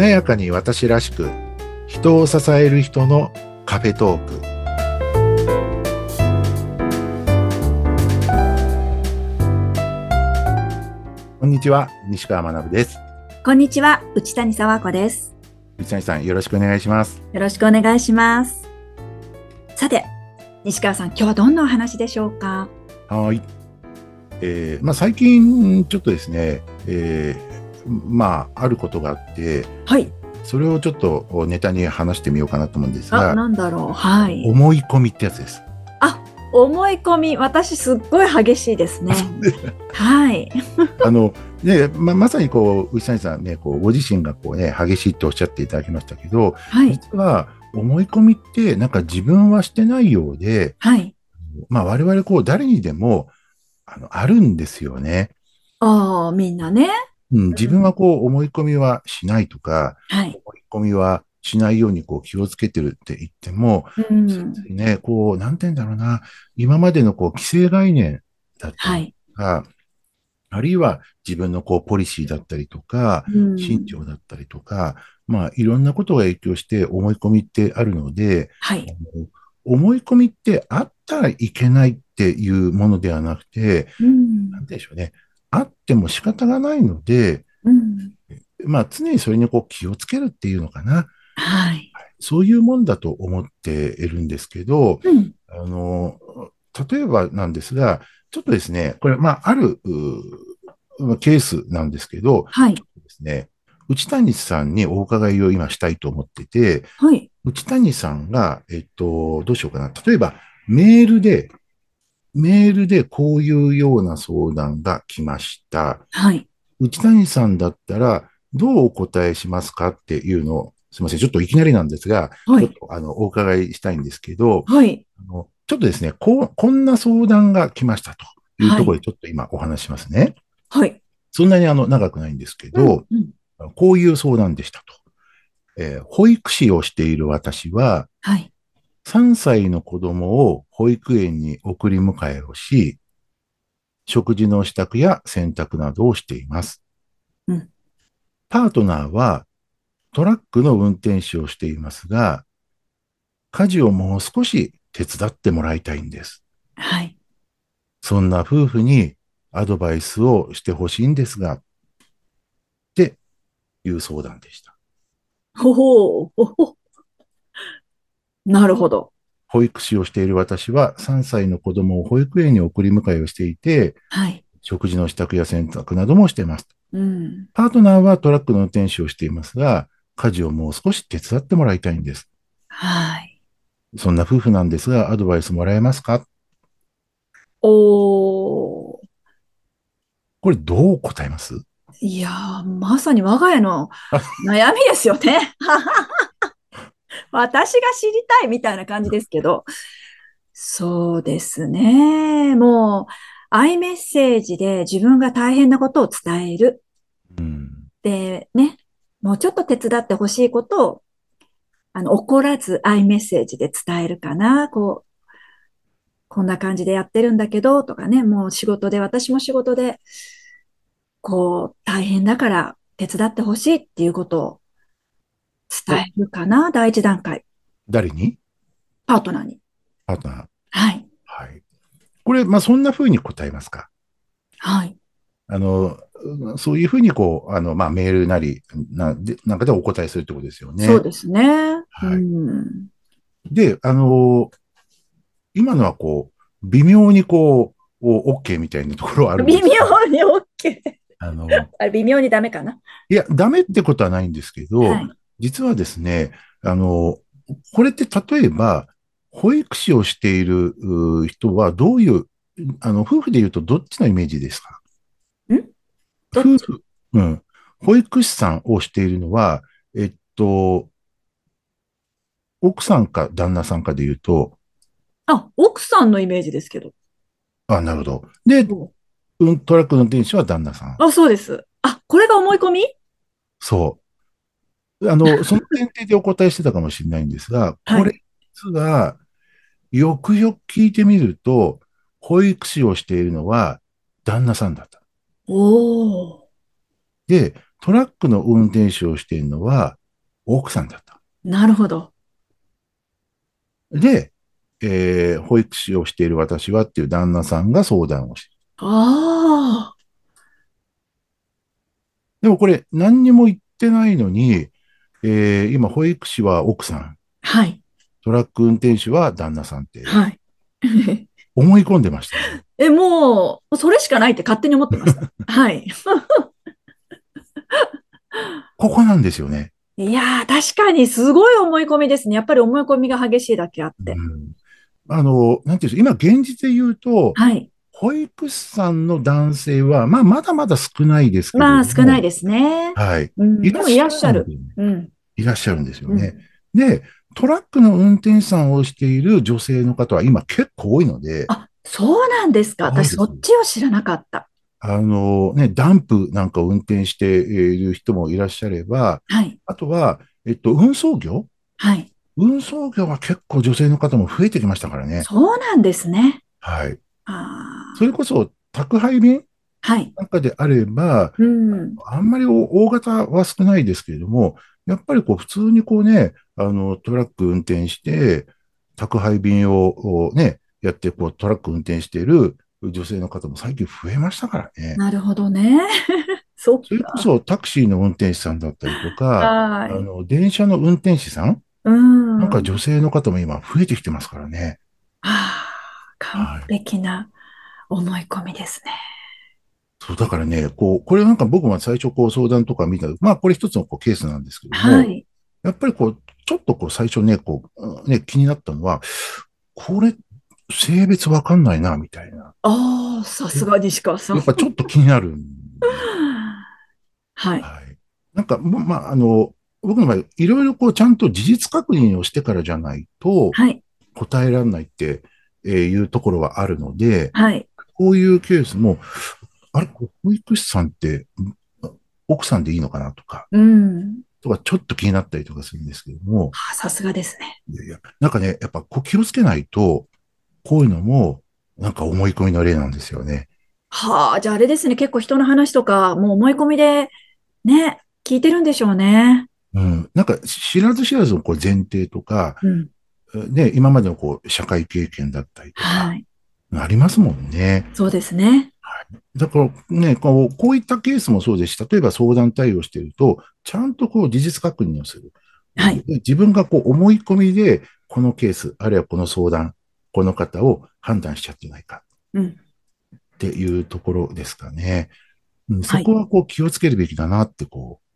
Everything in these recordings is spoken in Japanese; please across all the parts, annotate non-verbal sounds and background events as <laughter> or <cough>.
華やかに私らしく人を支える人のカフェトーク。こんにちは西川学です。こんにちは内谷沢子です。内谷さんよろしくお願いします。よろしくお願いします。さて西川さん今日はどんなお話でしょうか？はい。えーまあ、最近ちょっとですね、えー、まああることがあってはいそれをちょっとネタに話してみようかなと思うんですが、なんだろう。はい。思い込みってやつです。あ、思い込み、私すっごい激しいですね。はい。<laughs> あの、ね、ま、まさにこう、内谷さんね、こう、ご自身がこうね、激しいっておっしゃっていただきましたけど、はい、実は、思い込みって、なんか自分はしてないようで、はい。まあ、我々こう、誰にでも、あの、あるんですよね。ああ、みんなね。うん、自分はこう思い込みはしないとか、はい、思い込みはしないようにこう気をつけてるって言っても、うん、ね、こう、なんて言うんだろうな、今までのこう規制概念だったりとか、はい、あるいは自分のこうポリシーだったりとか、うん、信条だったりとか、まあいろんなことが影響して思い込みってあるので、はい、思い込みってあったらいけないっていうものではなくて、うん、なんでしょうね。あっても仕方がないので、うん、まあ常にそれにこう気をつけるっていうのかな。はい。そういうもんだと思っているんですけど、うん、あの、例えばなんですが、ちょっとですね、これ、まあ、ある、ケースなんですけど、はい。ですね、内谷さんにお伺いを今したいと思ってて、はい。内谷さんが、えっと、どうしようかな。例えば、メールで、メールでこういうような相談が来ました。はい。内谷さんだったら、どうお答えしますかっていうのを、すみません。ちょっといきなりなんですが、はい、ちょっとあの、お伺いしたいんですけど、はい。あのちょっとですね、こう、こんな相談が来ましたというところでちょっと今お話しますね。はい。そんなにあの、長くないんですけど、うんうん、こういう相談でしたと。えー、保育士をしている私は、はい。3歳の子供を保育園に送り迎えをし、食事の支度や洗濯などをしています。うん、パートナーはトラックの運転手をしていますが、家事をもう少し手伝ってもらいたいんです。はい。そんな夫婦にアドバイスをしてほしいんですが、っていう相談でした。ほほほほ。なるほど。保育士をしている私は3歳の子供を保育園に送り迎えをしていて、はい、食事の支度や洗濯などもしています。うん、パートナーはトラックの運転手をしていますが、家事をもう少し手伝ってもらいたいんです。はい。そんな夫婦なんですが、アドバイスもらえますか？おー。これどう答えます？いやー、まさに我が家の悩みですよね。<laughs> 私が知りたいみたいな感じですけど、そうですね。もう、アイメッセージで自分が大変なことを伝える。うん、で、ね、もうちょっと手伝ってほしいことを、あの、怒らずアイメッセージで伝えるかな。こう、こんな感じでやってるんだけど、とかね、もう仕事で、私も仕事で、こう、大変だから手伝ってほしいっていうことを伝えるかな、第一段階。誰に？パートナーに。パートナー。はい。はい。これ、まあ、そんな風に答えますか？はい。あの、そういうふうにこう、あの、まあ、メールなり、な、で、なんかでお答えするってことですよね。そうですね。はい。うん、で、あの、今のはこう、微妙にこう、OK みたいなところはあるんです微妙に OK。あの、あ微妙にダメかな？いや、ダメってことはないんですけど、はい、実はですね、あの、これって例えば、保育士をしている人はどういう、あの、夫婦で言うとどっちのイメージですか？ん？夫婦、うん。保育士さんをしているのは、えっと、奥さんか旦那さんかで言うと。あ、奥さんのイメージですけど。あ、なるほど。で、うん、トラックの運転手は旦那さん。あ、そうです。あ、これが思い込み？そう。あの、その前提でお答えしてたかもしれないんですが、これ実は、よくよく聞いてみると、保育士をしているのは旦那さんだった。おで、トラックの運転手をしているのは奥さんだった。なるほど。で、えー、保育士をしている私はっていう旦那さんが相談をして。ああ。でもこれ何にも言ってないのに、えー、今保育士は奥さん。はい。トラック運転手は旦那さんって。はい。<laughs> 思い込んでました、ね。え、もう、それしかないって勝手に思ってました。<laughs> はい。<laughs> ここなんですよね。いやー、確かにすごい思い込みですね。やっぱり思い込みが激しいだけあって。うん、あの、なんていうんですか、今現実で言うと、はい。保育士さんの男性は、まあ、まだまだ少ないですけどまあ、少ないですね。はい。うん、いらっしゃる。うん。いらっしゃるんですよね。うん、で、トラックの運転手さんをしている女性の方は今結構多いので。あ、そうなんですか。私そっちを知らなかった。あのね、ダンプなんか運転している人もいらっしゃれば、はい。あとは、えっと、運送業？はい。運送業は結構女性の方も増えてきましたからね。そうなんですね。はい。あそれこそ宅配便はい。なんかであれば、うん、あんまり大型は少ないですけれども、やっぱりこう普通にこうね、あのトラック運転して、宅配便をね、やってこうトラック運転している女性の方も最近増えましたからね。なるほどね。<laughs> そそれこそタクシーの運転手さんだったりとか、あの電車の運転手さん、うん、なんか女性の方も今増えてきてますからね。ああ、完璧な思い込みですね。そう、だからね、こう、これなんか僕も最初こう相談とか見た、まあこれ一つのこうケースなんですけども、はい、やっぱりこう、ちょっとこう最初ね、こう、ね、気になったのは、これ性別わかんないな、みたいな。ああ、さすが西川さん。やっぱちょっと気になる。はい。はい。なんか、まあ、あの、僕の場合、いろいろこう、ちゃんと事実確認をしてからじゃないと、はい。答えられないって、えいうところはあるので、はい。こういうケースも、あれ、保育士さんって、奥さんでいいのかなとか、うん。とか、ちょっと気になったりとかするんですけども。さすがですね。いやいや、なんかね、やっぱこう気をつけないと、こういうのも、なんか思い込みの例なんですよね。はあ、じゃああれですね、結構人の話とか、もう思い込みで、ね、聞いてるんでしょうね。うん。なんか知らず知らずのこう前提とか、うん、ね、今までのこう社会経験だったりとか、はい、ありますもんね。そうですね。はい。だからね、こう、こういったケースもそうですし、例えば相談対応していると、ちゃんとこう事実確認をする。はい。自分がこう思い込みで、このケース、あるいはこの相談、この方を判断しちゃってないか。うん。っていうところですかね。うん、そこはこう気をつけるべきだなってこう、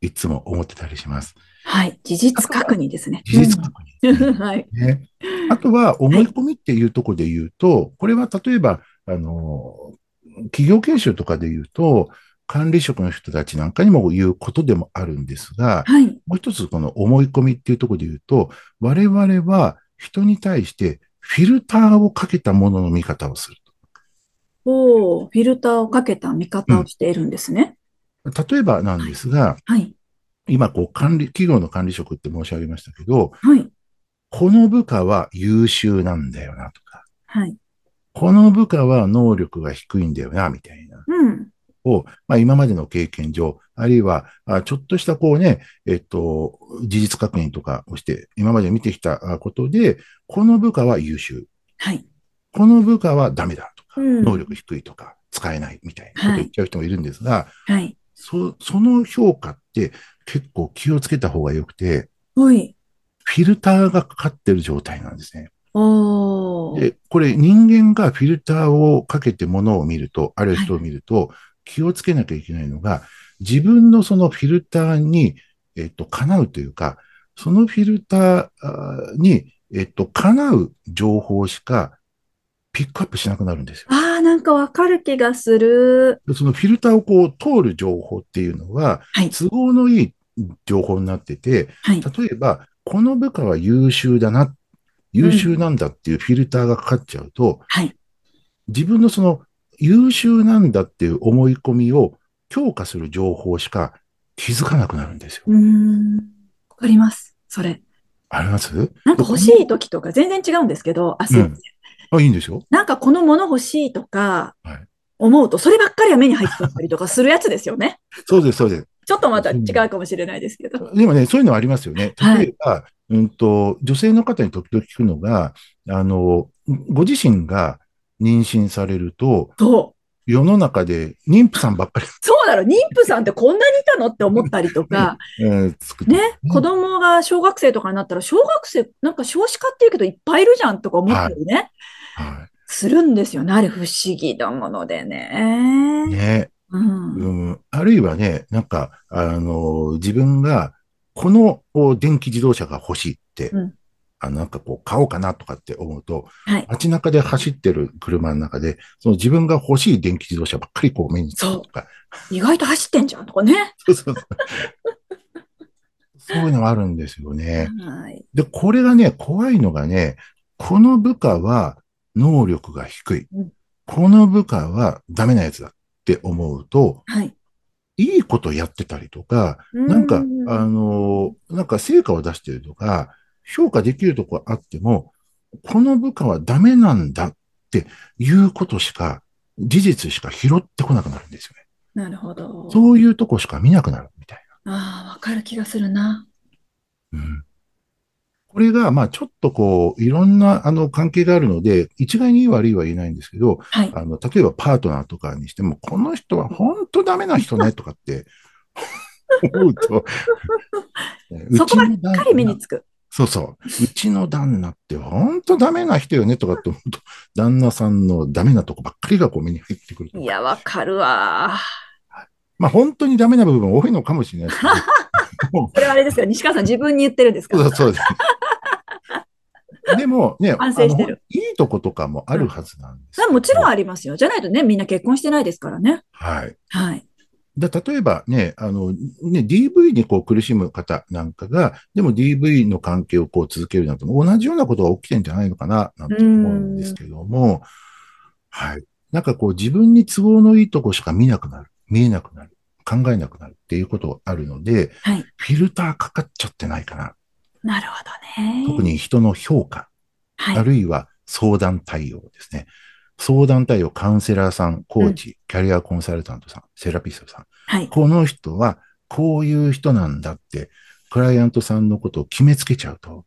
いつも思ってたりします。はい。事実確認ですね。事実確認、ね <laughs> はい。ね。あとは思い込みっていうところで言うと、はい、これは例えば、あの、企業研修とかで言うと、管理職の人たちなんかにも言うことでもあるんですが、はい、もう一つこの思い込みっていうところで言うと、我々は人に対してフィルターをかけたものの見方をすると。おフィルターをかけた見方をしているんですね。うん、例えばなんですが、はい、今こう管理、企業の管理職って申し上げましたけど、はい、この部下は優秀なんだよなとか、はい、この部下は能力が低いんだよな、みたいな。うん。を、まあ、今までの経験上、あるいは、あちょっとしたこうね、えっと、事実確認とかをして、今まで見てきたことで、この部下は優秀。はい。この部下はダメだとか、うん、能力低いとか、使えないみたいなこと言っちゃう人もいるんですが、はい。そその評価って結構気をつけた方がよくて、はい。フィルターがかかってる状態なんですね。で、これ人間がフィルターをかけてものを見ると、ある人を見ると、はい気をつけなきゃいけないのが、自分のそのフィルターに、えっと、叶うというか、そのフィルターに、えっと、叶う情報しかピックアップしなくなるんですよ。なんかわかる気がする。そのフィルターをこう通る情報っていうのは、はい、都合のいい情報になってて、はい、例えば、この部下は優秀だな、優秀なんだっていうフィルターがかかっちゃうと、はい、自分のその優秀なんだっていう思い込みを強化する情報しか気づかなくなるんですよ。うん。わかります。それ。あります？なんか欲しい時とか全然違うんですけど、あ、すいません。あ、いいんですよ。なんかこのもの欲しいとか、はい、思うと、そればっかりは目に入っちゃったりとかするやつですよね。<laughs> そうです、そうです。ちょっとまた違うかもしれないですけど。でもね、そういうのはありますよね。例えば、はい、うんと、女性の方に時々聞くのが、あの、ご自身が妊娠されると、世の中で妊婦さんばっかり。そうだろ、妊婦さんってこんなにいたのって思ったりとか、<laughs> えー、ね、子供が小学生とかになったら、小学生、なんか少子化っていうけどいっぱいいるじゃんとか思ったりね、はいはい、するんですよね。あれ不思議なものでね。ね。うん、うん、あるいはね、なんか、あの、自分が、この電気自動車が欲しいって、うん、あなんかこう、買おうかなとかって思うと、はい、街中で走ってる車の中で、その自分が欲しい電気自動車ばっかりこう目につくとか。意外と走ってんじゃんとかね。そうそうそう。<laughs> そういうのがあるんですよね。はい、で、これがね、怖いのがね、この部下は能力が低い。うん、この部下はダメなやつだ。って思うと、はい。いいことやってたりとか、なんか、あの、なんか成果を出してるとか、評価できるとこあっても、この部下はダメなんだっていうことしか、事実しか拾ってこなくなるんですよね。なるほど。そういうとこしか見なくなるみたいな。ああ、わかる気がするな。うん。これが、まあ、ちょっとこう、いろんな、あの、関係があるので、一概に悪いは言えないんですけど、はい、あの、例えばパートナーとかにしても、この人は本当ダメな人ね、とかって思うと <laughs> そこばっかり目につく。そうそう。うちの旦那って本当ダメな人よねとかって思うと、旦那さんのダメなとこばっかりがこう目に入ってくる。いや、わかるわ。まあ本当にダメな部分多いのかもしれないですけど。<laughs> これはあれですか？西川さん自分に言ってるんですか？そうです。でもね、<laughs> 反省してる。いいとことかもあるはずなんです、うん、もちろんありますよ。じゃないとね、みんな結婚してないですからね。はい。はい。で例えばね、あの、ね、DV にこう苦しむ方なんかが、でも DV の関係をこう続けるなんて同じようなことが起きてんじゃないのかな、なんて思うんですけども、はい。なんかこう自分に都合のいいとこしか見なくなる、見えなくなる、考えなくなるっていうことがあるので、はい、フィルターかかっちゃってないかな。なるほどね。特に人の評価、はい、あるいは相談対応ですね。相談対応、カウンセラーさん、コーチ、うん、キャリアコンサルタントさん、セラピストさん。はい、この人は、こういう人なんだって、クライアントさんのことを決めつけちゃうと。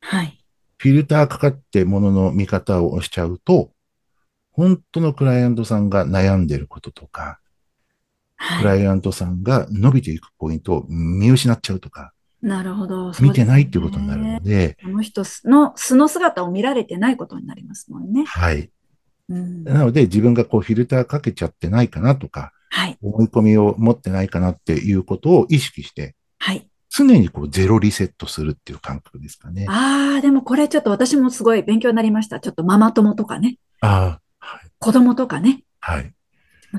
はい。フィルターかかってものの見方をしちゃうと、本当のクライアントさんが悩んでることとか、はい、クライアントさんが伸びていくポイントを見失っちゃうとか、なるほど。見てないっていうことになるので、この人の素の姿を見られてないことになりますもんね。はい。うん、なので、自分がこうフィルターかけちゃってないかなとか、はい、思い込みを持ってないかなっていうことを意識して、はい、常にこうゼロリセットするっていう感覚ですかね。ああ、でもこれちょっと私もすごい勉強になりました。ちょっとママ友とかね。ああ、はい。子供とかね。はい。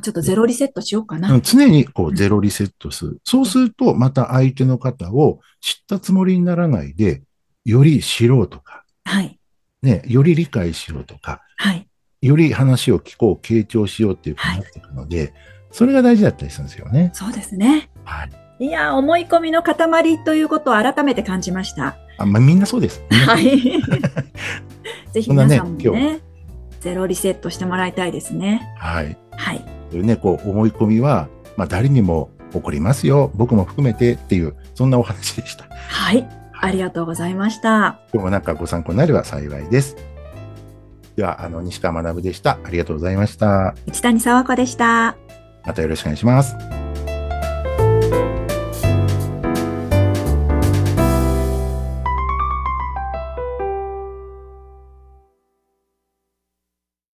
ちょっとゼロリセットしようかな。常にこうゼロリセットする。そうすると、また相手の方を知ったつもりにならないで、より知ろうとか、はい。ね、より理解しようとか、はい。より話を聞こう、傾聴しようっていうふうになっていくので、はい、それが大事だったりするんですよね。そうですね。はい。いや、思い込みの塊ということを改めて感じました。あ、まあ、みんなそうです。はい。<laughs> ぜひ皆さんもね、ねゼロリセットしてもらいたいですね。はい。はい。というね、こう、思い込みは、まあ、誰にも起こりますよ。僕も含めてっていう、そんなお話でした。はい。ありがとうございました。今日もなんかご参考になれば幸いです。では、あの、西川学でした。ありがとうございました。内谷沢子でした。またよろしくお願いします。